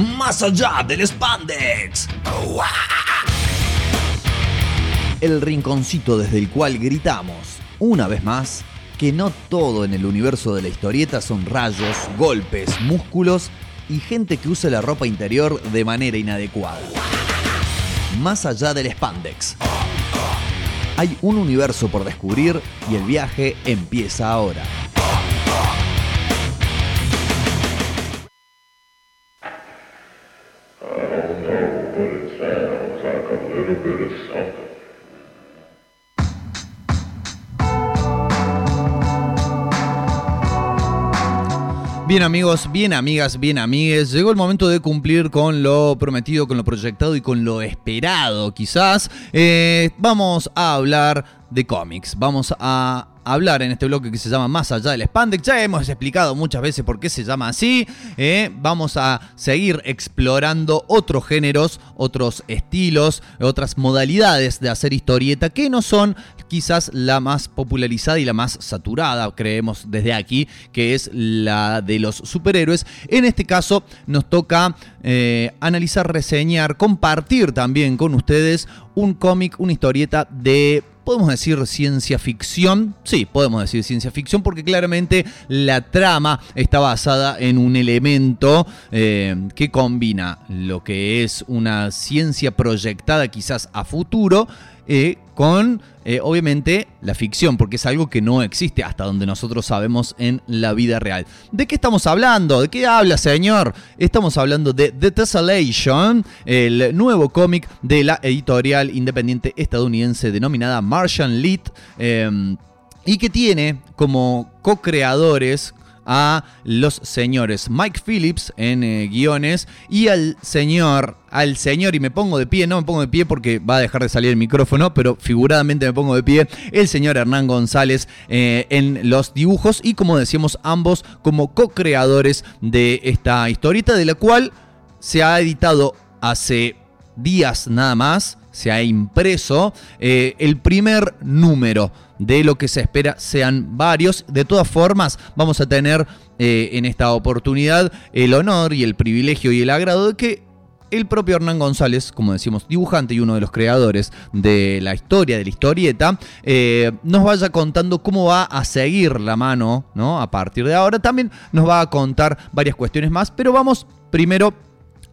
más allá del spandex. El rinconcito desde el cual gritamos, una vez más, que no todo en el universo de la historieta son rayos, golpes, músculos y gente que usa la ropa interior de manera inadecuada. Más allá del spandex. Hay un universo por descubrir y el viaje empieza ahora. Bien amigos, bien amigas, bien amigues, llegó el momento de cumplir con lo prometido, con lo proyectado y con lo esperado quizás. Eh, vamos a hablar de cómics, vamos a hablar en este bloque que se llama Más allá del spandex. Ya hemos explicado muchas veces por qué se llama así. ¿eh? Vamos a seguir explorando otros géneros, otros estilos, otras modalidades de hacer historieta que no son quizás la más popularizada y la más saturada, creemos desde aquí, que es la de los superhéroes. En este caso nos toca eh, analizar, reseñar, compartir también con ustedes un cómic, una historieta de podemos decir ciencia ficción. Sí, podemos decir ciencia ficción porque claramente la trama está basada en un elemento eh, que combina lo que es una ciencia proyectada quizás a futuro eh, con eh, obviamente la ficción, porque es algo que no existe hasta donde nosotros sabemos en la vida real. ¿De qué estamos hablando? ¿De qué habla, señor? Estamos hablando de The Tessellation, el nuevo cómic de la editorial independiente estadounidense denominada Martian Lit. Em, y que tiene como co-creadores a los señores Mike Phillips en eh, guiones y al señor, al señor, y me pongo de pie, no me pongo de pie porque va a dejar de salir el micrófono, pero figuradamente me pongo de pie, el señor Hernán González eh, en los dibujos y como decíamos ambos como co-creadores de esta historieta de la cual se ha editado hace días nada más, se ha impreso eh, el primer número de lo que se espera sean varios. De todas formas, vamos a tener eh, en esta oportunidad el honor y el privilegio y el agrado de que el propio Hernán González, como decimos, dibujante y uno de los creadores de la historia, de la historieta, eh, nos vaya contando cómo va a seguir la mano, ¿no? A partir de ahora. También nos va a contar varias cuestiones más, pero vamos primero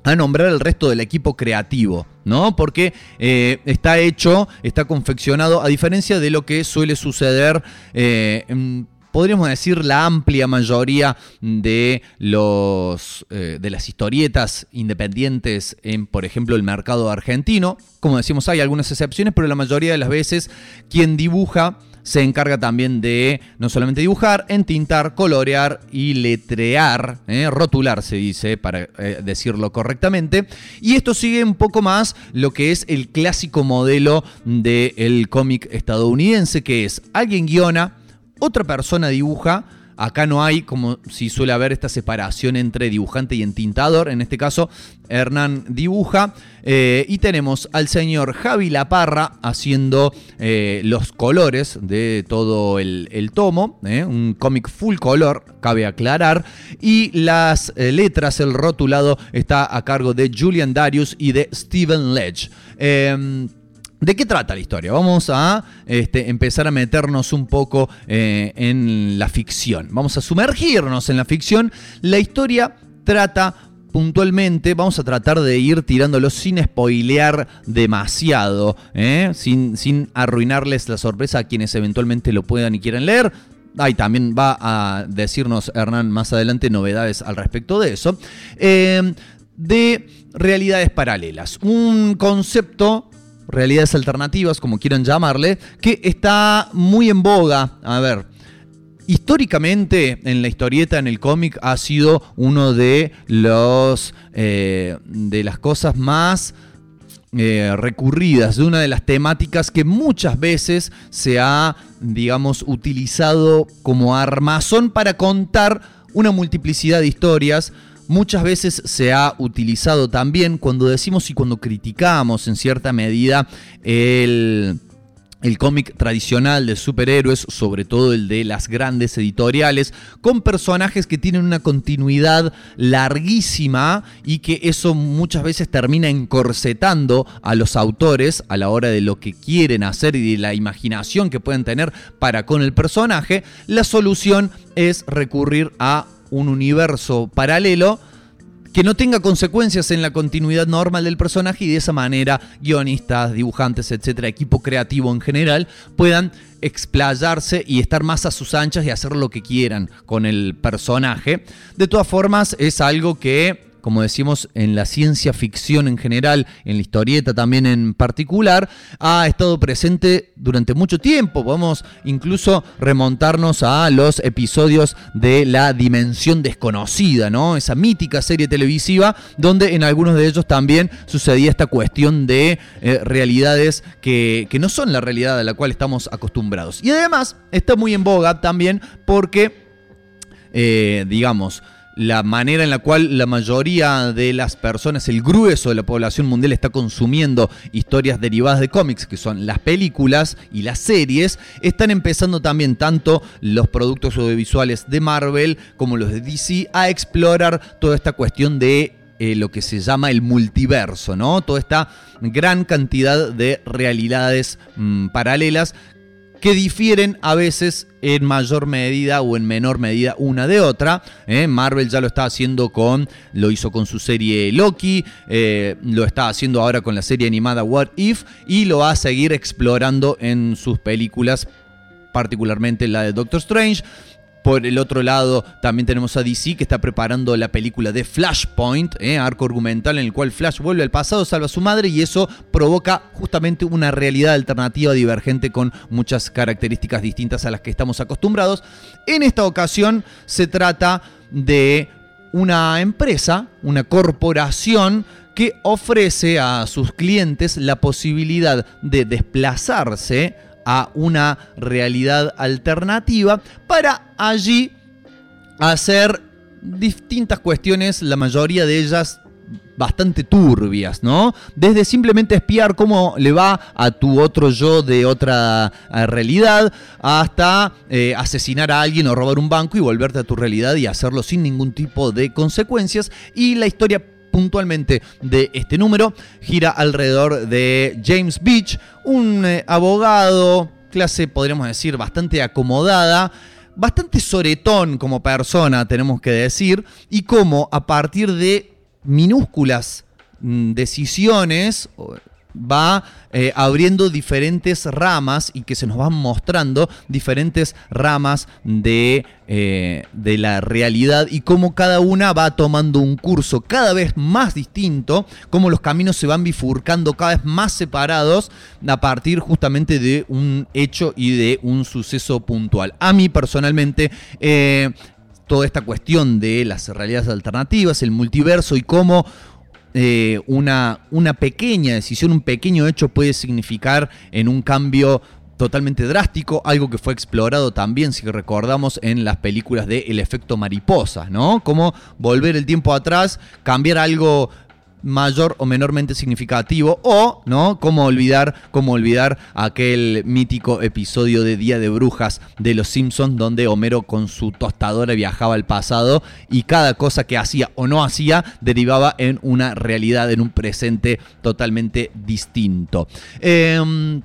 a nombrar el resto del equipo creativo, ¿no? Porque eh, está hecho, está confeccionado, a diferencia de lo que suele suceder eh, podríamos decir la amplia mayoría de los eh, de las historietas independientes en por ejemplo el mercado argentino como decimos hay algunas excepciones pero la mayoría de las veces quien dibuja se encarga también de no solamente dibujar, entintar, colorear y letrear, ¿eh? rotular se dice, para eh, decirlo correctamente. Y esto sigue un poco más lo que es el clásico modelo del cómic estadounidense, que es alguien guiona, otra persona dibuja, Acá no hay, como si suele haber, esta separación entre dibujante y entintador. En este caso, Hernán dibuja. Eh, y tenemos al señor Javi Laparra haciendo eh, los colores de todo el, tomo. Eh, un cómic full color, cabe aclarar. Y las letras, el rotulado, está a cargo de Julian Darius y de Steven Ledge. ¿De qué trata la historia? Vamos a este, empezar a meternos un poco eh, en la ficción. Vamos a sumergirnos en la ficción. La historia trata puntualmente, vamos a tratar de ir tirándolo sin spoilear demasiado, ¿eh? sin, sin arruinarles la sorpresa a quienes eventualmente lo puedan y quieran leer. Ahí también va a decirnos Hernán más adelante novedades al respecto de eso. Eh, de realidades paralelas. Un concepto realidades alternativas, como quieran llamarle, que está muy en boga. A ver, históricamente en la historieta, en el cómic, ha sido uno de los eh, de las cosas más eh, recurridas, de una de las temáticas que muchas veces se ha, digamos, utilizado como armazón para contar una multiplicidad de historias muchas veces se ha utilizado también cuando decimos y cuando criticamos en cierta medida el el cómic tradicional de superhéroes, sobre todo el de las grandes editoriales, con personajes que tienen una continuidad larguísima y que eso muchas veces termina encorsetando a los autores a la hora de lo que quieren hacer y de la imaginación que pueden tener para con el personaje, la solución es recurrir a un universo paralelo que no tenga consecuencias en la continuidad normal del personaje y de esa manera guionistas, dibujantes, etcétera, equipo creativo en general puedan explayarse y estar más a sus anchas y hacer lo que quieran con el personaje. De todas formas, es algo que como decimos, en la ciencia ficción en general, en la historieta también en particular, ha estado presente durante mucho tiempo. Podemos incluso remontarnos a los episodios de La Dimensión Desconocida, ¿no? Esa mítica serie televisiva donde en algunos de ellos también sucedía esta cuestión de eh, realidades que, que no son la realidad a la cual estamos acostumbrados. Y además está muy en boga también porque, eh, digamos, la manera en la cual la mayoría de las personas, el grueso de la población mundial está consumiendo historias derivadas de cómics, que son las películas y las series, están empezando también tanto los productos audiovisuales de Marvel como los de DC a explorar toda esta cuestión de eh, lo que se llama el multiverso, ¿no? Toda esta gran cantidad de realidades mm, paralelas que difieren a veces en mayor medida o en menor medida una de otra. ¿eh? Marvel ya lo está haciendo con, lo hizo con su serie Loki, eh, lo está haciendo ahora con la serie animada What If y lo va a seguir explorando en sus películas particularmente la de Doctor Strange. Por el otro lado, también tenemos a DC que está preparando la película de Flashpoint, ¿eh? arco argumental en el cual Flash vuelve al pasado, salva a su madre y eso provoca justamente una realidad alternativa divergente con muchas características distintas a las que estamos acostumbrados. En esta ocasión se trata de una empresa, una corporación que ofrece a sus clientes la posibilidad de desplazarse a una realidad alternativa para allí hacer distintas cuestiones, la mayoría de ellas bastante turbias, ¿no? Desde simplemente espiar cómo le va a tu otro yo de otra eh, realidad, hasta eh, asesinar a alguien o robar un banco y volverte a tu realidad y hacerlo sin ningún tipo de consecuencias. Y la historia puntualmente de este número gira alrededor de James Beach, un eh, abogado, clase podríamos decir bastante acomodada, bastante soretón como persona, tenemos que decir, y cómo a partir de minúsculas mm, decisiones va eh, abriendo diferentes ramas y que se nos van mostrando diferentes ramas de, eh, de la realidad y cómo cada una va tomando un curso cada vez más distinto, cómo los caminos se van bifurcando cada vez más separados a partir justamente de un hecho y de un suceso puntual. A mí personalmente... Eh, toda esta cuestión de las realidades alternativas, el multiverso y cómo eh, una, una pequeña decisión, un pequeño hecho puede significar en un cambio totalmente drástico, algo que fue explorado también, si recordamos, en las películas de El efecto mariposa, ¿no? Como volver el tiempo atrás, cambiar algo mayor o menormente significativo o no cómo olvidar cómo olvidar aquel mítico episodio de Día de Brujas de los Simpsons donde Homero con su tostadora viajaba al pasado y cada cosa que hacía o no hacía derivaba en una realidad en un presente totalmente distinto em,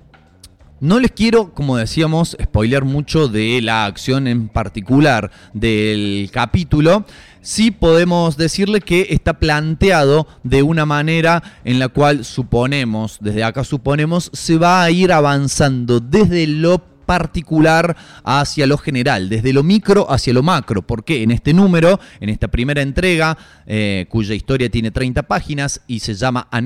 no les quiero, como decíamos, spoilear mucho de la acción en particular del capítulo. Sí podemos decirle que está planteado de una manera en la cual suponemos, desde acá suponemos, se va a ir avanzando desde lo particular hacia lo general, desde lo micro hacia lo macro, porque en este número, en esta primera entrega, eh, cuya historia tiene 30 páginas y se llama A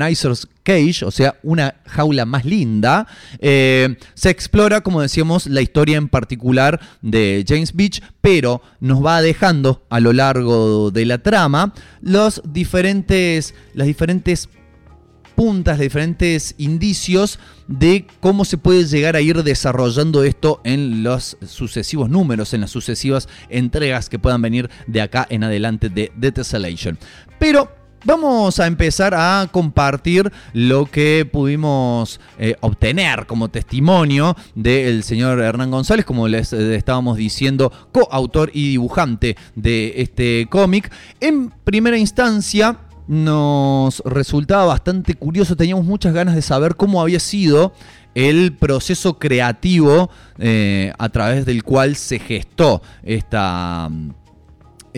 Cage, o sea, una jaula más linda, eh, se explora, como decíamos, la historia en particular de James Beach, pero nos va dejando a lo largo de la trama los diferentes, las diferentes puntas, diferentes indicios de cómo se puede llegar a ir desarrollando esto en los sucesivos números, en las sucesivas entregas que puedan venir de acá en adelante de The Tessellation. Pero Vamos a empezar a compartir lo que pudimos eh, obtener como testimonio del señor Hernán González, como les eh, estábamos diciendo, coautor y dibujante de este cómic. En primera instancia, nos resultaba bastante curioso, teníamos muchas ganas de saber cómo había sido el proceso creativo eh, a través del cual se gestó esta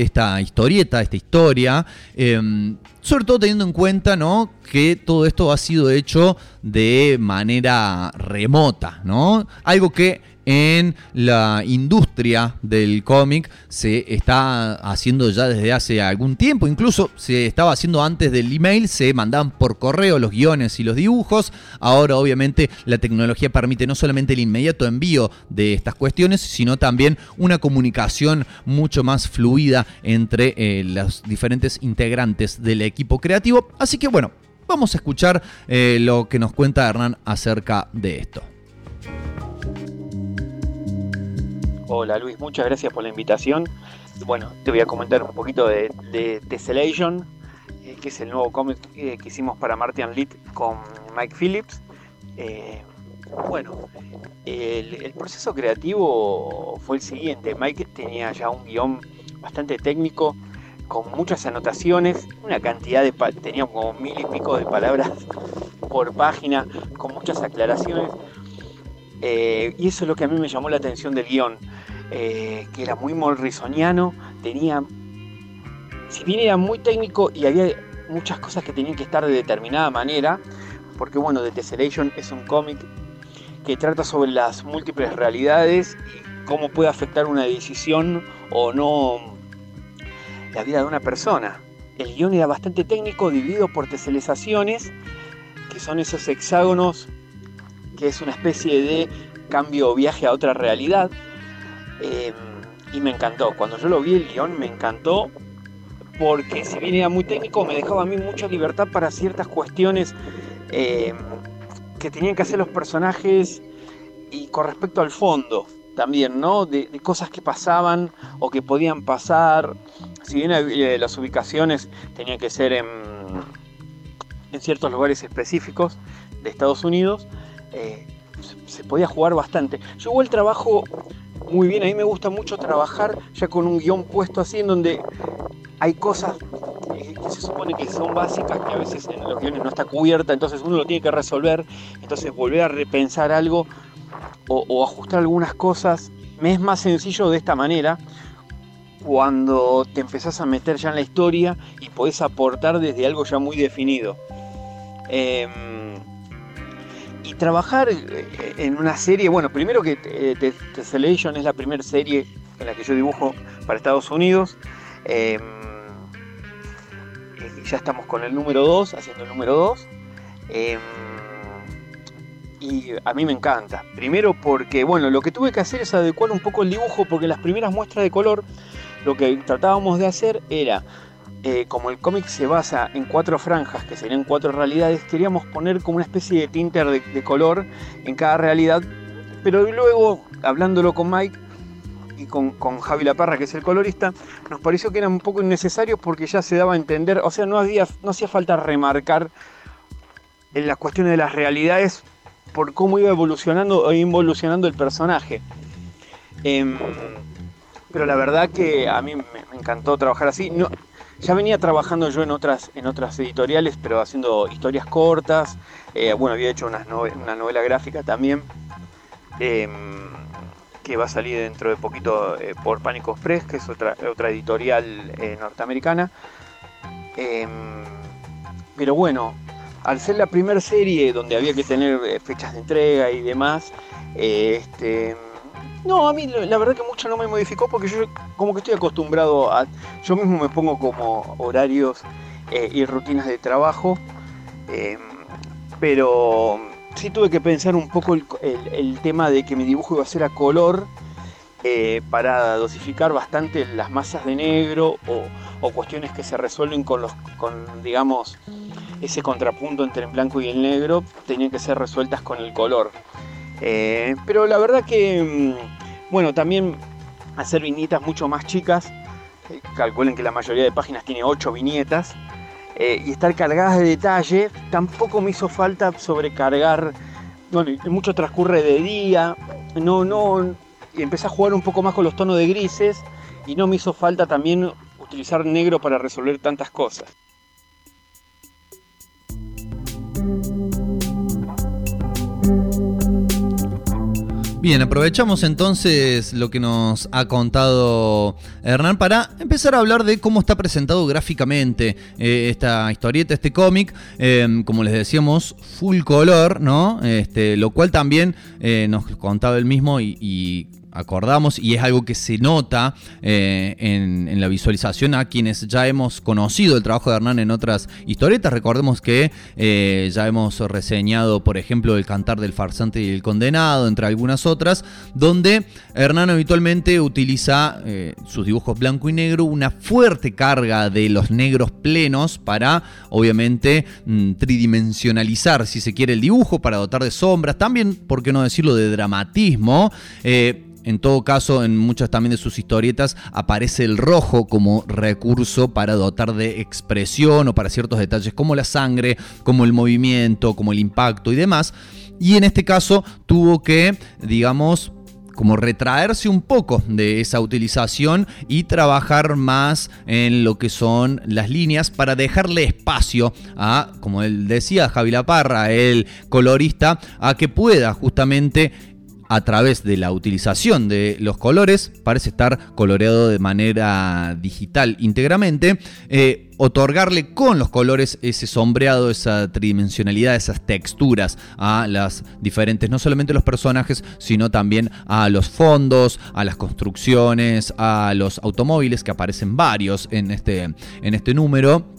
esta historieta, esta historia, em, sobre todo teniendo en cuenta ¿no? que todo esto ha sido hecho de manera remota, ¿no? Algo que en la industria del cómic se está haciendo ya desde hace algún tiempo, incluso se estaba haciendo antes del email, se mandaban por correo los guiones y los dibujos, ahora obviamente la tecnología permite no solamente el inmediato envío de estas cuestiones, sino también una comunicación mucho más fluida entre eh, los diferentes integrantes del equipo creativo, así que bueno, vamos a escuchar eh, lo que nos cuenta Hernán acerca de esto. Hola Luis, muchas gracias por la invitación. Bueno, te voy a comentar un poquito de, de Tessellation, eh, que es el nuevo cómic que hicimos para Martian Lit con Mike Phillips. Eh, bueno, el, proceso creativo fue el siguiente. Mike tenía ya un guion bastante técnico, con muchas anotaciones, una cantidad de... tenía como mil y pico de palabras por página, con muchas aclaraciones. Y eso es lo que a mí me llamó la atención del guion eh, que era muy morrisoniano, tenía, si bien era muy técnico y había muchas cosas que tenían que estar de determinada manera, porque bueno, The Tessellation es un cómic que trata sobre las múltiples realidades y cómo puede afectar una decisión o no la vida de una persona. El guion era bastante técnico, dividido por teselizaciones, que son esos hexágonos, que es una especie de cambio viaje a otra realidad. Em, y me encantó. Cuando yo lo vi el guion me encantó porque si bien era muy técnico me dejaba a mí mucha libertad para ciertas cuestiones em, que tenían que hacer los personajes y con respecto al fondo también, ¿no? De, cosas que pasaban o que podían pasar. Si bien eh, las ubicaciones tenían que ser en ciertos lugares específicos de Estados Unidos, eh, se podía jugar bastante. Yo igual trabajo muy bien. A mí me gusta mucho trabajar ya con un guion puesto así, en donde hay cosas que se supone que son básicas, que a veces en los guiones no está cubierta, entonces uno lo tiene que resolver, entonces volver a repensar algo o, ajustar algunas cosas. Me es más sencillo de esta manera cuando te empezás a meter ya en la historia y podés aportar desde algo ya muy definido. Em, y trabajar eh, en una serie, bueno, primero que eh, Tessellation es la primera serie en la que yo dibujo para Estados Unidos. Em, ya estamos con el número 2, haciendo el número 2. Em, y a mí me encanta. Primero porque, bueno, lo que tuve que hacer es adecuar un poco el dibujo porque las primeras muestras de color, lo que tratábamos de hacer era eh, como el cómic se basa en cuatro franjas, que serían cuatro realidades, queríamos poner como una especie de tinter de, color en cada realidad, pero luego, hablándolo con Mike y con, Javi La Parra, que es el colorista, nos pareció que era un poco innecesario porque ya se daba a entender, o sea, no, había, no hacía falta remarcar en las cuestiones de las realidades por cómo iba evolucionando o involucionando el personaje. Em, pero la verdad que a mí me, encantó trabajar así. No, ya venía trabajando yo en otras, en otras editoriales, pero haciendo historias cortas. Eh, bueno, había hecho una novela gráfica también, em, que va a salir dentro de poquito eh, por Pánico Express, que es otra, otra editorial eh, norteamericana. Em, pero bueno, al ser la primera serie donde había que tener fechas de entrega y demás, este no, a mí la verdad que mucho no me modificó porque yo como que estoy acostumbrado a... Yo mismo me pongo como horarios eh, y rutinas de trabajo, em, pero sí tuve que pensar un poco el, tema de que mi dibujo iba a ser a color eh, para dosificar bastante las masas de negro o, cuestiones que se resuelven con los, con digamos, ese contrapunto entre el blanco y el negro, tenían que ser resueltas con el color. Eh, pero la verdad que, mm, bueno, también hacer viñetas mucho más chicas. Eh, calculen que la mayoría de páginas tiene 8 viñetas. eh, y estar cargadas de detalle, tampoco me hizo falta sobrecargar. Bueno, mucho transcurre de día, no, no, y empecé a jugar un poco más con los tonos de grises y no me hizo falta también utilizar negro para resolver tantas cosas. Bien, aprovechamos entonces lo que nos ha contado Hernán para empezar a hablar de cómo está presentado gráficamente eh, esta historieta, este cómic, em, como les decíamos, full color, ¿no? Este, lo cual también eh, nos contaba él mismo y acordamos y es algo que se nota eh, en, la visualización a quienes ya hemos conocido el trabajo de Hernán en otras historietas. Recordemos que eh, ya hemos reseñado, por ejemplo, El Cantar del Farsante y el Condenado, entre algunas otras, donde Hernán habitualmente utiliza eh, sus dibujos blanco y negro, una fuerte carga de los negros plenos para, obviamente, mm, tridimensionalizar, si se quiere, el dibujo, para dotar de sombras, también, por qué no decirlo, de dramatismo. En todo caso, en muchas también de sus historietas aparece el rojo como recurso para dotar de expresión o para ciertos detalles como la sangre, como el movimiento, como el impacto y demás. Y en este caso tuvo que, digamos, como retraerse un poco de esa utilización y trabajar más en lo que son las líneas para dejarle espacio a, como él decía, Javi Parra, el colorista, a que pueda justamente a través de la utilización de los colores, parece estar coloreado de manera digital íntegramente, eh, otorgarle con los colores ese sombreado, esa tridimensionalidad, esas texturas a las diferentes, no solamente los personajes, sino también a los fondos, a las construcciones, a los automóviles, que aparecen varios en este, en este número.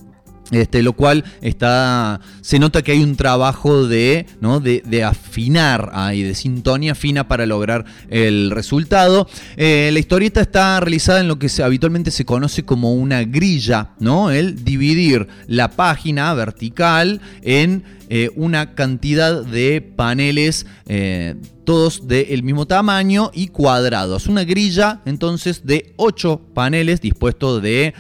Este, lo cual está, se nota que hay un trabajo de, ¿no? de, afinar ahí, de sintonía fina para lograr el resultado. Eh, la historieta está realizada en lo que habitualmente se conoce como una grilla, ¿no? el dividir la página vertical en eh, una cantidad de paneles. Eh, todos del mismo tamaño y cuadrados. Una grilla entonces de 8 paneles dispuestos de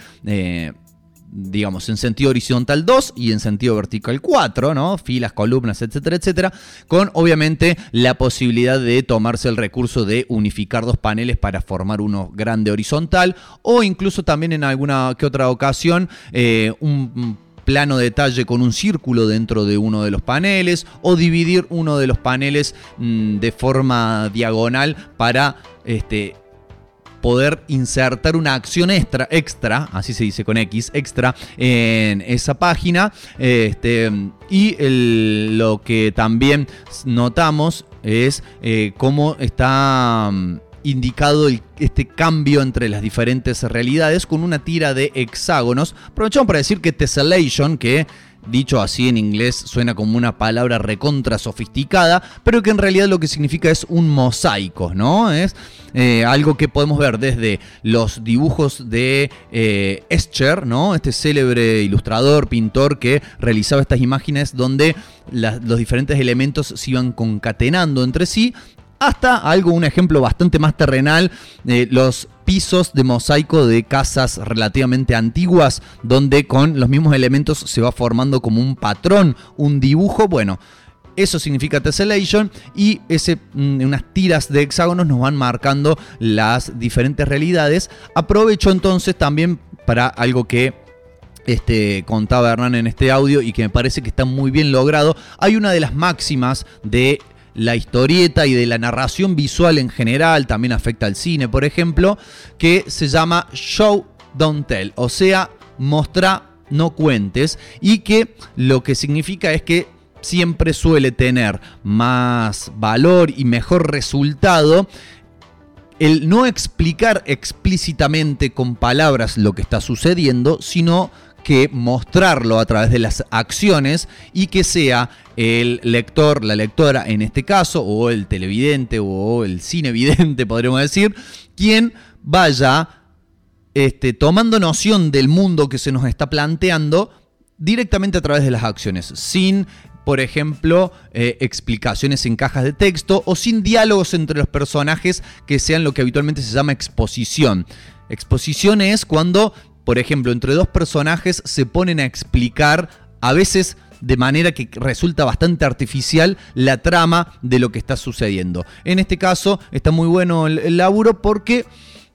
digamos, en sentido horizontal 2 y en sentido vertical 4, ¿no? Filas, columnas, etcétera, etcétera, con obviamente la posibilidad de tomarse el recurso de unificar dos paneles para formar uno grande horizontal o incluso también en alguna que otra ocasión eh, un plano detalle con un círculo dentro de uno de los paneles o dividir uno de los paneles mm, de forma diagonal para este, poder insertar una acción extra, extra, así se dice con X, extra, en esa página. Este, y lo que también notamos es eh, cómo está mm, indicado este cambio entre las diferentes realidades con una tira de hexágonos. Aprovechamos para decir que Tessellation, que dicho así en inglés suena como una palabra recontra sofisticada, pero que en realidad lo que significa es un mosaico, ¿no? Es eh, algo que podemos ver desde los dibujos de eh, Escher, ¿no? Este célebre ilustrador, pintor que realizaba estas imágenes donde los diferentes elementos se iban concatenando entre sí, hasta algo, un ejemplo bastante más terrenal, eh, los pisos de mosaico de casas relativamente antiguas, donde con los mismos elementos se va formando como un patrón, un dibujo. Bueno, eso significa tessellation y ese, mm, unas tiras de hexágonos nos van marcando las diferentes realidades. Aprovecho entonces también para algo que este, contaba Hernán en este audio y que me parece que está muy bien logrado. Hay una de las máximas de la historieta y de la narración visual en general, también afecta al cine, por ejemplo, que se llama Show Don't Tell, o sea, mostra, no cuentes, y que lo que significa es que siempre suele tener más valor y mejor resultado el no explicar explícitamente con palabras lo que está sucediendo, sino que mostrarlo a través de las acciones y que sea el lector, la lectora en este caso, o el televidente o el cinevidente, podríamos decir, quien vaya este, tomando noción del mundo que se nos está planteando directamente a través de las acciones, sin por ejemplo, eh, explicaciones en cajas de texto o sin diálogos entre los personajes que sean lo que habitualmente se llama exposición. Exposición es cuando por ejemplo, entre dos personajes se ponen a explicar a veces de manera que resulta bastante artificial la trama de lo que está sucediendo. En este caso está muy bueno el, laburo porque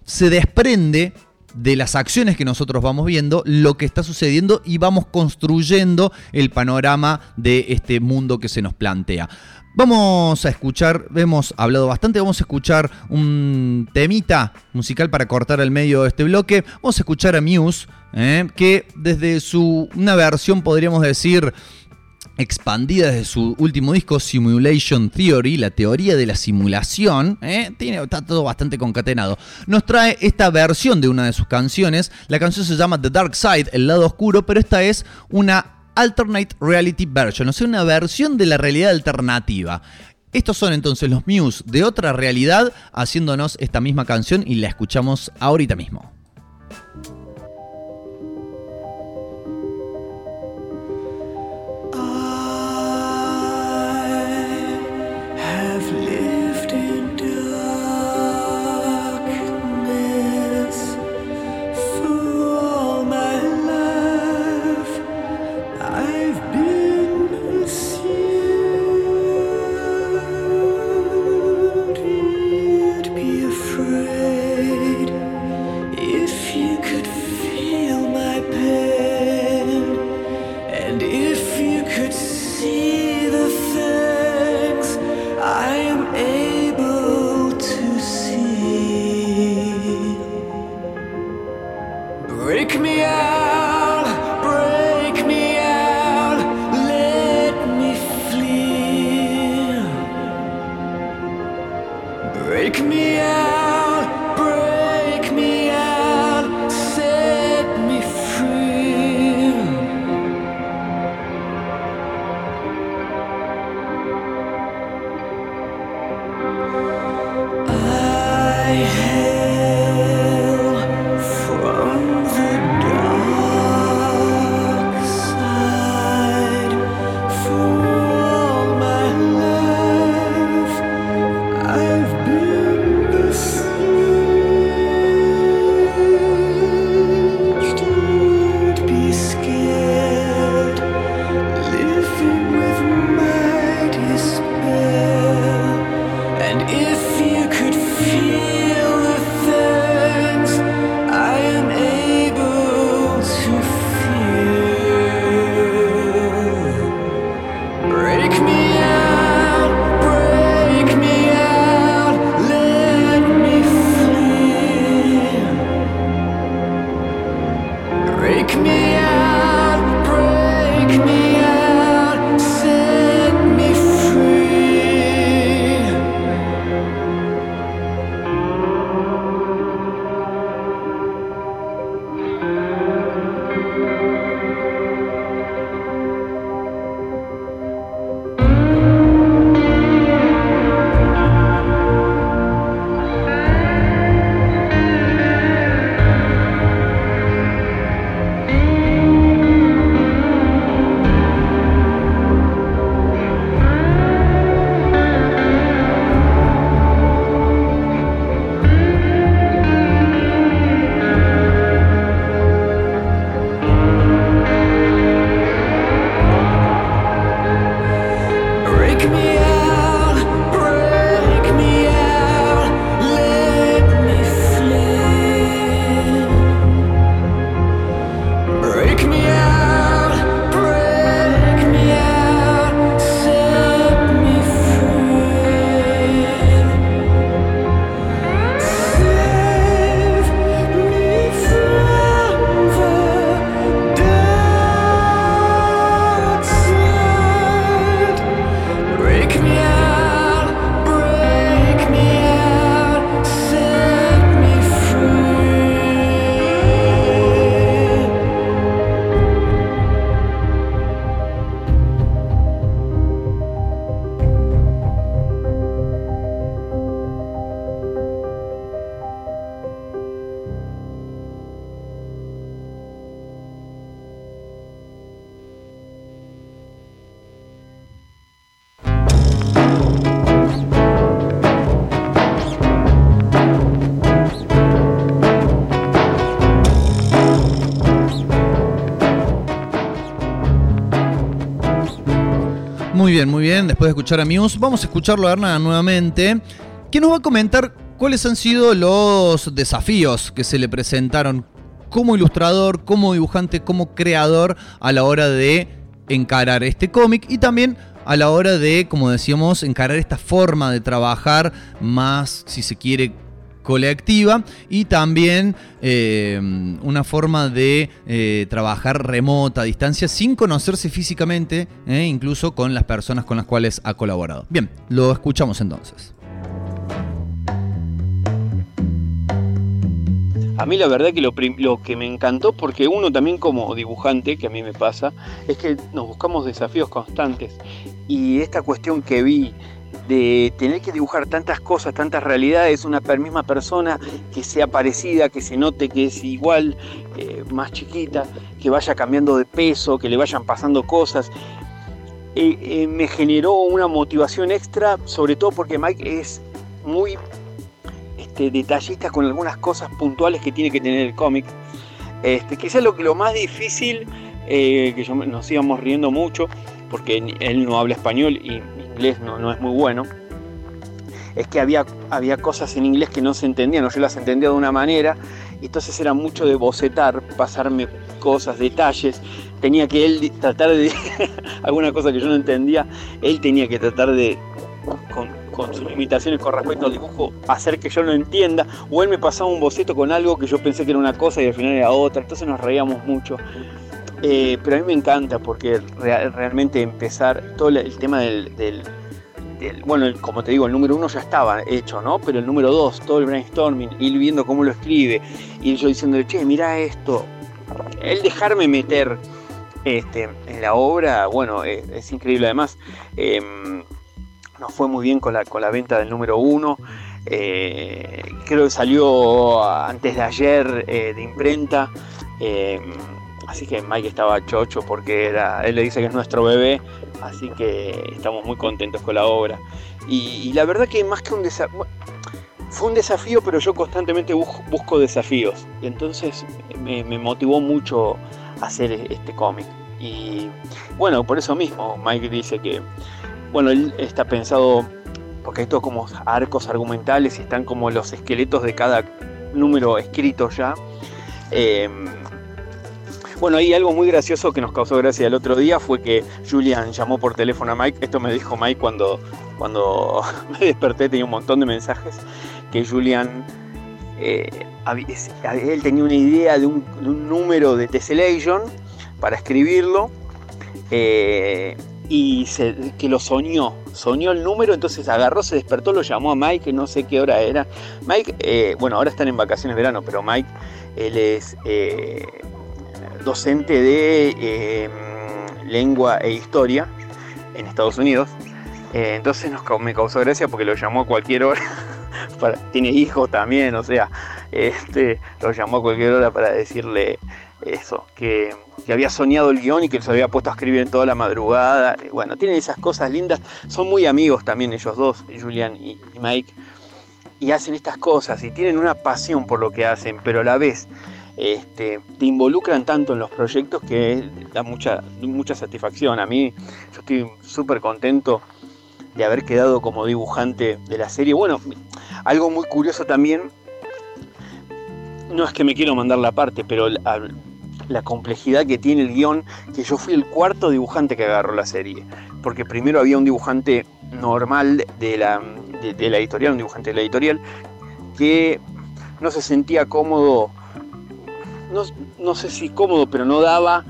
se desprende de las acciones que nosotros vamos viendo, lo que está sucediendo y vamos construyendo el panorama de este mundo que se nos plantea. Vamos a escuchar, hemos hablado bastante, vamos a escuchar un temita musical para cortar el medio de este bloque. Vamos a escuchar a Muse, eh, que desde su una versión podríamos decir expandida desde su último disco Simulation Theory, la teoría de la simulación, ¿eh? Tiene, está todo bastante concatenado. Nos trae esta versión de una de sus canciones. La canción se llama The Dark Side, el lado oscuro, pero esta es una alternate reality version, o sea, una versión de la realidad alternativa. Estos son entonces los Muse de otra realidad haciéndonos esta misma canción y la escuchamos ahorita mismo. Bien, muy bien. Después de escuchar a Muse, vamos a escucharlo a Hernán nuevamente, que nos va a comentar cuáles han sido los desafíos que se le presentaron como ilustrador, como dibujante, como creador a la hora de encarar este cómic y también a la hora de, como decíamos, encarar esta forma de trabajar más, si se quiere, colectiva y también eh, una forma de eh, trabajar remota, a distancia, sin conocerse físicamente, eh, incluso con las personas con las cuales ha colaborado. Bien, lo escuchamos entonces. A mí la verdad que lo, lo, que me encantó, porque uno también como dibujante, que a mí me pasa, es que nos buscamos desafíos constantes. Y esta cuestión que vi de tener que dibujar tantas cosas, tantas realidades, una misma persona que sea parecida, que se note que es igual, eh, más chiquita, que vaya cambiando de peso, que le vayan pasando cosas. Eh, eh, me generó una motivación extra, sobre todo porque Mike es muy este, detallista con algunas cosas puntuales que tiene que tener el cómic. Este, quizás lo, lo más difícil, que yo, nos íbamos riendo mucho, porque él no habla español y inglés no, no es muy bueno, es que había, había cosas en inglés que no se entendían, o yo las entendía de una manera, y entonces era mucho de bocetar, pasarme cosas, detalles, tenía que él tratar de, alguna cosa que yo no entendía, él tenía que tratar de, con, con, sus limitaciones con respecto al dibujo, hacer que yo lo entienda, o él me pasaba un boceto con algo que yo pensé que era una cosa y al final era otra, entonces nos reíamos mucho. Eh, pero a mí me encanta porque realmente empezar todo el tema del, bueno, como te digo, el número uno ya estaba hecho, ¿no? Pero el número dos, todo el brainstorming, ir viendo cómo lo escribe, y yo diciéndole, che, mira esto, el dejarme meter este, en la obra, bueno, es, increíble. Además, em, nos fue muy bien con la, con la venta del número uno. Eh, creo que salió antes de ayer eh, de imprenta. Em, Así que Mike estaba chocho porque era, él le dice que es nuestro bebé, así que estamos muy contentos con la obra. Y, la verdad que más que un desafío, fue un desafío, pero yo constantemente busco, desafíos. Y entonces me, motivó mucho hacer este cómic. Y bueno, por eso mismo Mike dice que, bueno, él está pensado, porque hay como arcos argumentales y están como los esqueletos de cada número escrito ya. Eh, bueno, ahí algo muy gracioso que nos causó gracia el otro día fue que Julian llamó por teléfono a Mike. Esto me dijo Mike cuando, cuando me desperté, tenía un montón de mensajes. Que Julian, eh, él tenía una idea de un, número de Tessellation para escribirlo. Eh, y que lo soñó, soñó el número, entonces agarró, se despertó, lo llamó a Mike, no sé qué hora era. Mike, eh, bueno, ahora están en vacaciones de verano, pero Mike, él es docente de eh, lengua e historia en Estados Unidos. Eh, entonces nos, me causó gracia porque lo llamó a cualquier hora. tiene hijos también, o sea, este, lo llamó a cualquier hora para decirle eso, que, había soñado el guion y que se había puesto a escribir en toda la madrugada. Bueno, tienen esas cosas lindas. Son muy amigos también ellos dos, Julian y Mike. Y hacen estas cosas y tienen una pasión por lo que hacen, pero a la vez este, te involucran tanto en los proyectos que da mucha, mucha satisfacción. A mí yo estoy súper contento de haber quedado como dibujante de la serie. Bueno, algo muy curioso también, no es que me quiero mandar la parte, pero la, complejidad que tiene el guion, que yo fui el cuarto dibujante que agarró la serie. Porque primero había un dibujante normal de la, de la editorial, un dibujante de la editorial, que no se sentía cómodo no, sé si cómodo, pero no daba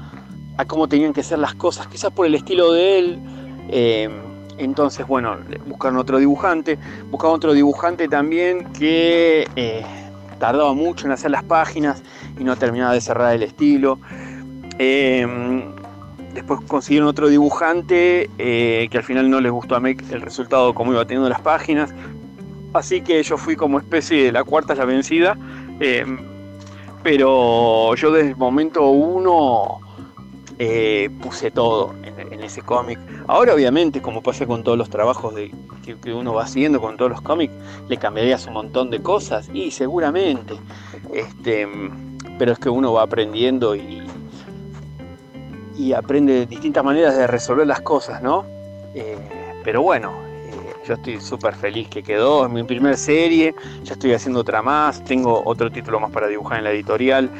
a cómo tenían que ser las cosas, quizás por el estilo de él. Eh, entonces, bueno, buscaron otro dibujante, buscaron otro dibujante también que eh, tardaba mucho en hacer las páginas y no terminaba de cerrar el estilo. Eh, después consiguieron otro dibujante que al final no les gustó a mí el resultado como iba teniendo las páginas. Así que yo fui como especie de la cuarta ya vencida pero yo desde el momento uno eh, puse todo en, ese cómic. Ahora obviamente, como pasa con todos los trabajos de, que, uno va haciendo, con todos los cómics, le cambiarías un montón de cosas, y seguramente, este, pero es que uno va aprendiendo y, y aprende distintas maneras de resolver las cosas, ¿no? pero bueno, yo estoy súper feliz que quedó, es mi primera serie, ya estoy haciendo otra más, tengo otro título más para dibujar en la editorial.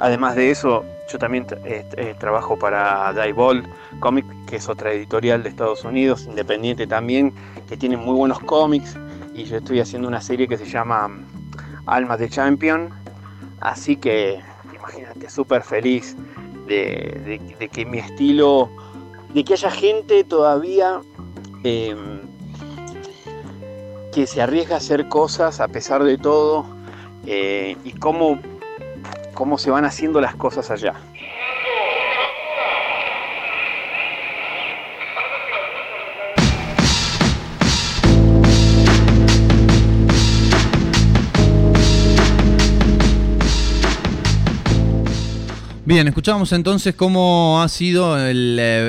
Además de eso, yo también eh, eh, trabajo para Diebold Comics, que es otra editorial de Estados Unidos, independiente también, que tiene muy buenos cómics. Y yo estoy haciendo una serie que se llama mm, Almas de Champion. Así que, imagínate, súper feliz de, que mi estilo, de que haya gente todavía em, que se arriesga a hacer cosas a pesar de todo eh, y cómo, cómo se van haciendo las cosas allá. Bien, escuchamos entonces cómo ha sido eh,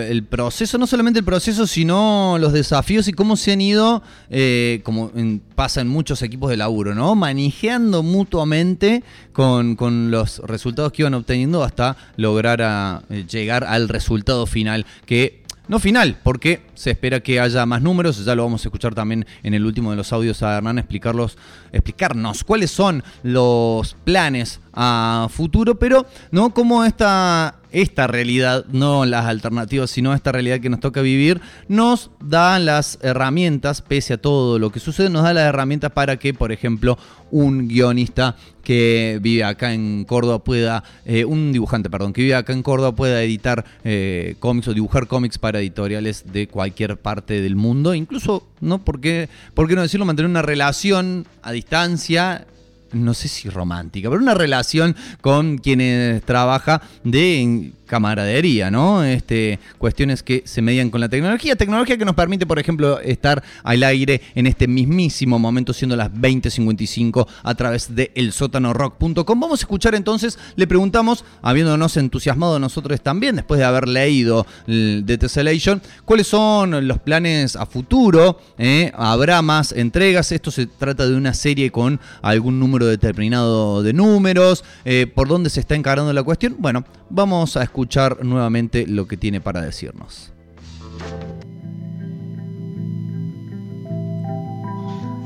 el, proceso, no solamente el proceso, sino los desafíos y cómo se han ido, eh, como pasa en muchos equipos de laburo, ¿no? Manejando mutuamente con, los resultados que iban obteniendo hasta lograr a, eh, llegar al resultado final, que no final, porque se espera que haya más números, ya lo vamos a escuchar también en el último de los audios a Hernán explicarlos, explicarnos cuáles son los planes a futuro, pero no como esta, esta realidad, no las alternativas, sino esta realidad que nos toca vivir, nos da las herramientas, pese a todo lo que sucede, nos da las herramientas para que, por ejemplo, un guionista que vive acá en Córdoba pueda, eh, un dibujante, perdón, que vive acá en Córdoba pueda editar eh, cómics o dibujar cómics para editoriales de cualquier parte del mundo, incluso, ¿no? ¿Por qué, ¿Por qué no decirlo? Mantener una relación a distancia no sé si romántica, pero una relación con quienes trabaja de camaradería, ¿no? Este, cuestiones que se median con la tecnología, tecnología que nos permite, por ejemplo, estar al aire en este mismísimo momento, siendo las 20.55 a través de elsótanorock.com. Vamos a escuchar entonces, le preguntamos, habiéndonos entusiasmado nosotros también, después de haber leído The Tessellation, cuáles son los planes a futuro, ¿Eh? habrá más entregas, esto se trata de una serie con algún número determinado de números, eh, por dónde se está encarando la cuestión. Bueno, vamos a escuchar escuchar nuevamente lo que tiene para decirnos.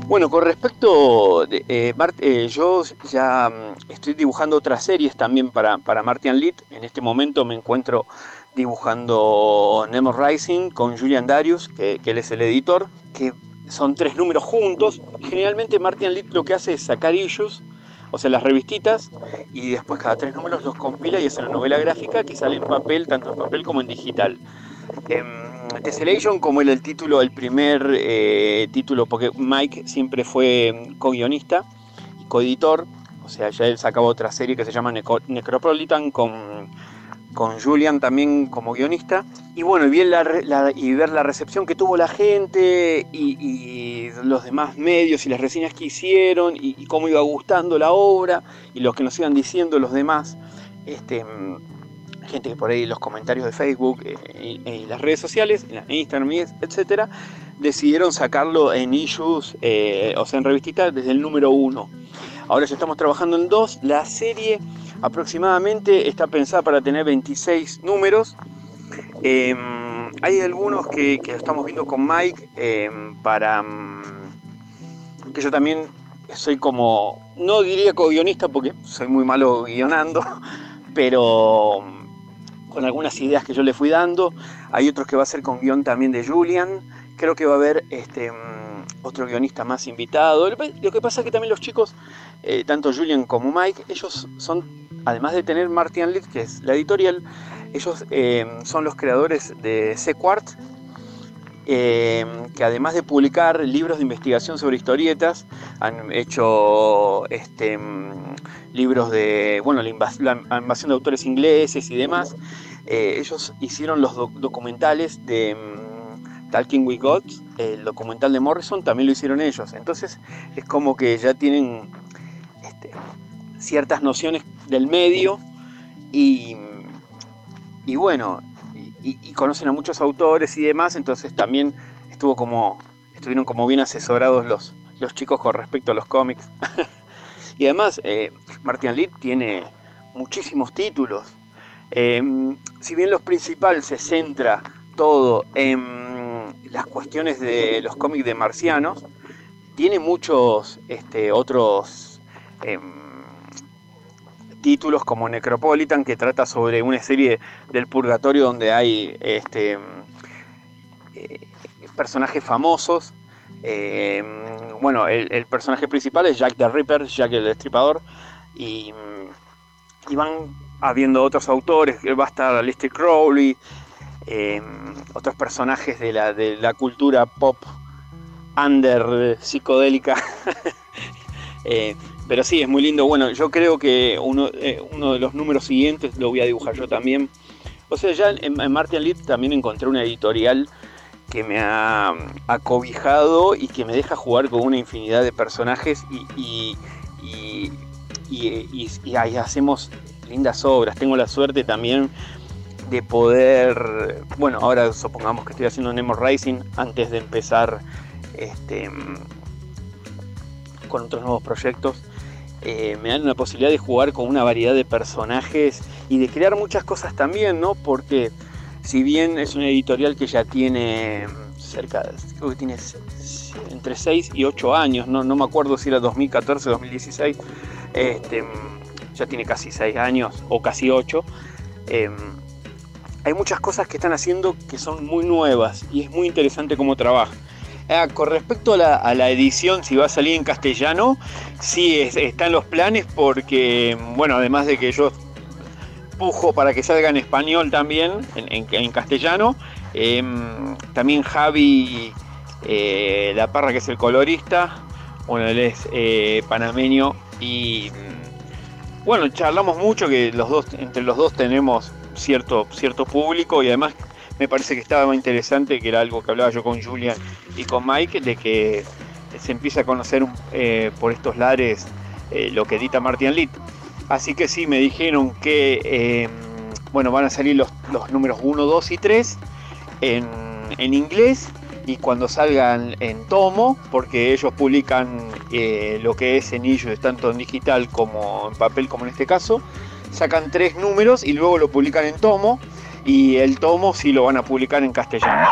Bueno, con respecto, de, eh, eh, yo ya mm, estoy dibujando otras series también para, para Martian Lit. En este momento me encuentro dibujando Nemo Rising con Julian Darius, que, él es el editor, que son tres números juntos. Generalmente Martian Lit lo que hace es sacar issues o sea, las revistitas, y después cada tres números los compila y hace una novela gráfica que sale en papel, tanto en papel como en digital. Eh, Tessellation, como era el título, el primer eh, título, porque Mike siempre fue co-guionista y coeditor, o sea, ya él sacaba otra serie que se llama Necropolitan con con Julian también como guionista. Y bueno, y, y ver la recepción que tuvo la gente y, los demás medios y las reseñas que hicieron y, cómo iba gustando la obra y lo que nos iban diciendo los demás. Este, gente que por ahí los comentarios de Facebook eh, y, las redes sociales, en Instagram, etcétera, decidieron sacarlo en issues, eh, o sea, en revistitas desde el número uno. Ahora ya estamos trabajando en dos. La serie aproximadamente está pensada para tener 26 números. Em, hay algunos que, estamos viendo con Mike em, para mm, que yo también soy como, no diría co-guionista porque soy muy malo guionando, pero mm, con algunas ideas que yo le fui dando. Hay otros que va a ser con guion también de Julian. Creo que va a haber este, mm, otro guionista más invitado. Lo que pasa es que también los chicos eh, tanto Julian como Mike, ellos son, además de tener Martian Lit, que es la editorial, ellos eh, son los creadores de Sequart, eh, que además de publicar libros de investigación sobre historietas, han hecho este, libros de bueno, la, invasión de autores ingleses y demás. ellos hicieron los documentales de mm, Talking with God, el documental de Morrison, también lo hicieron ellos. Entonces es como que ya tienen ciertas nociones del medio y, y bueno, y, conocen a muchos autores y demás, entonces también estuvo como, estuvieron como bien asesorados los, los chicos con respecto a los cómics. y además, eh, Martin tiene muchísimos títulos. Em, si bien los principales se centra todo en las cuestiones de los cómics de marcianos. Tiene muchos este, otros em, títulos como Necropolitan, que trata sobre una serie del purgatorio donde hay este, eh, personajes famosos. Em, bueno, el, personaje principal es Jack the Ripper, Jack el Destripador, y, van habiendo otros autores, va a estar Lester Crowley, em, otros personajes de la, de la cultura pop under psicodélica. Eh, pero sí, es muy lindo. Bueno, yo creo que uno, eh, uno de los números siguientes lo voy a dibujar yo también. O sea, ya en, Martin Lit también encontré una editorial que me ha acobijado y que me deja jugar con una infinidad de personajes y, y, y ahí hacemos lindas obras. Tengo la suerte también de poder, bueno, ahora supongamos que estoy haciendo Nemo Racing antes de empezar este, con otros nuevos proyectos. Eh, me dan la posibilidad de jugar con una variedad de personajes y de crear muchas cosas también, ¿no? Porque si bien es una editorial que ya tiene cerca, creo que tiene entre 6 y 8 años, no, no me acuerdo si era 2014 o 2016, este, ya tiene casi 6 años o casi 8, em, hay muchas cosas que están haciendo que son muy nuevas y es muy interesante cómo trabaja. Ah, con respecto a la, edición, si va a salir en castellano, sí está en los planes porque, bueno, además de que yo pujo para que salga en español también, en, castellano, em, también Javi eh, La Parra, que es el colorista, bueno, él es eh, panameño y bueno, charlamos mucho que los dos, entre los dos tenemos cierto, cierto público y además me parece que estaba muy interesante, que era algo que hablaba yo con Julian y con Mike, de que se empieza a conocer eh, por estos lares eh, lo que edita Martin Litt. Así que sí, me dijeron que em, bueno, van a salir los, números 1, 2 y 3 en, inglés y cuando salgan en tomo, porque ellos publican eh, lo que es en ellos, tanto en digital como en papel, como en este caso, sacan tres números y luego lo publican en tomo, y el tomo sí lo van a publicar en castellano.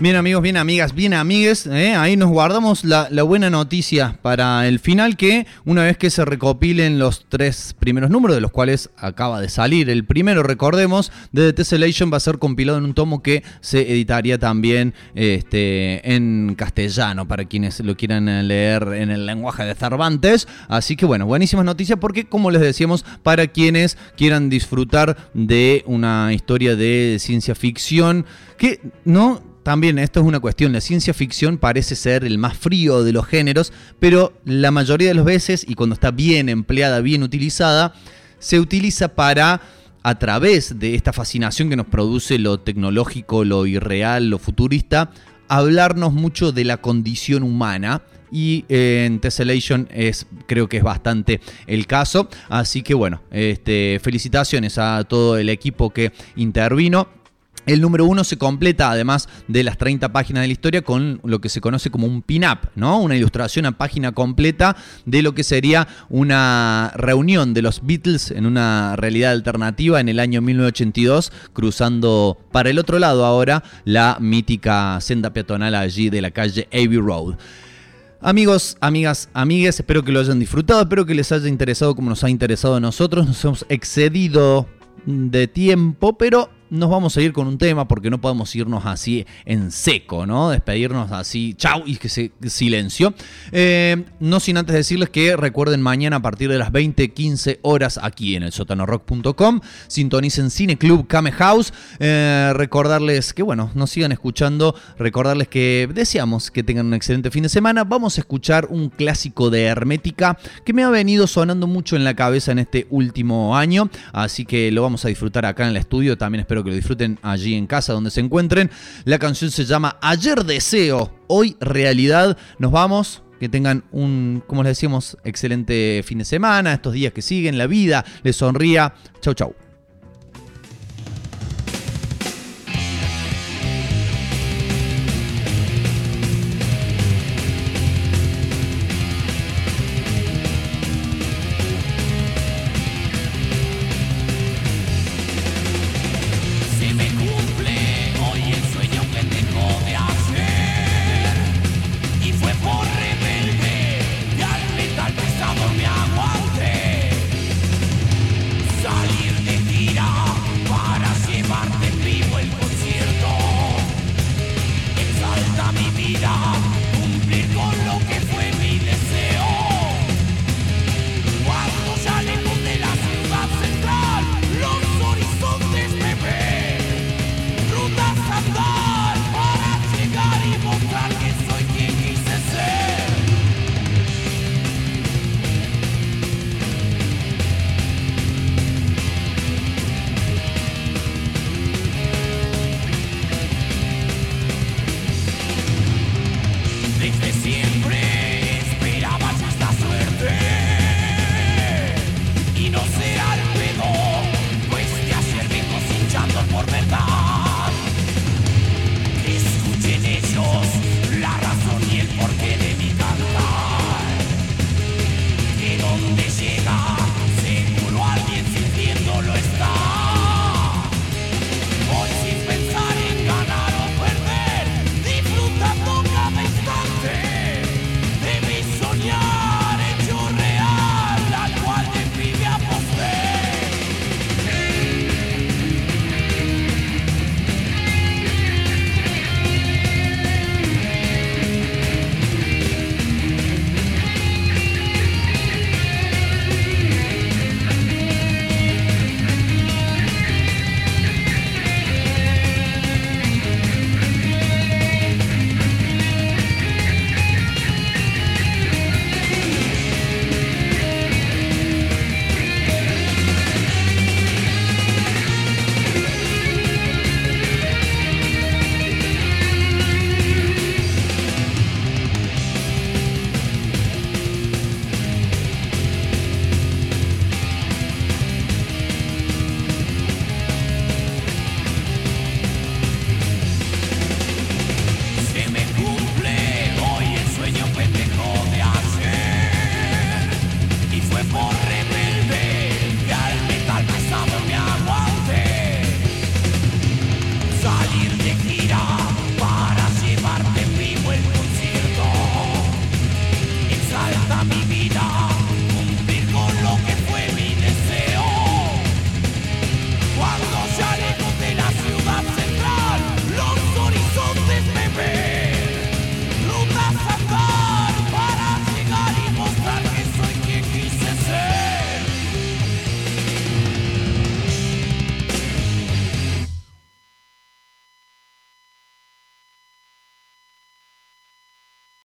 Bien amigos, bien amigas, bien amigues, ¿eh? ahí nos guardamos la, buena noticia para el final que una vez que se recopilen los tres primeros números, de los cuales acaba de salir el primero, recordemos, de The Tessellation va a ser compilado en un tomo que se editaría también este, en castellano para quienes lo quieran leer en el lenguaje de Cervantes. Así que bueno, buenísimas noticias porque como les decíamos, para quienes quieran disfrutar de una historia de ciencia ficción, que no también esto es una cuestión, la ciencia ficción parece ser el más frío de los géneros, pero la mayoría de las veces, y cuando está bien empleada, bien utilizada, se utiliza para a través de esta fascinación que nos produce lo tecnológico, lo irreal, lo futurista, hablarnos mucho de la condición humana. Y eh, en Tessellation es, creo que es bastante el caso. Así que bueno, este, felicitaciones a todo el equipo que intervino. El número uno se completa, además de las 30 páginas de la historia, con lo que se conoce como un pin-up, ¿no? Una ilustración a página completa de lo que sería una reunión de los Beatles en una realidad alternativa en el año 1982, cruzando para el otro lado ahora la mítica senda peatonal allí de la calle Abbey Road. Amigos, amigas, amigues, espero que lo hayan disfrutado, espero que les haya interesado como nos ha interesado a nosotros. Nos hemos excedido de tiempo, pero nos vamos a ir con un tema porque no podemos irnos así en seco, ¿no? Despedirnos así, chau, y que se silencio. Eh, no sin antes decirles que recuerden mañana a partir de las 20.15 horas aquí en el sotanorock.com. Sintonicen Cine Club Kame House. Eh, recordarles que, bueno, nos sigan escuchando. Recordarles que deseamos que tengan un excelente fin de semana. Vamos a escuchar un clásico de Hermética que me ha venido sonando mucho en la cabeza en este último año. Así que lo vamos a disfrutar acá en el estudio. También que lo disfruten allí en casa donde se encuentren. La canción se llama Ayer Deseo, hoy Realidad. Nos vamos. Que tengan un, como les decíamos, excelente fin de semana, estos días que siguen, la vida les sonría. Chau, chau.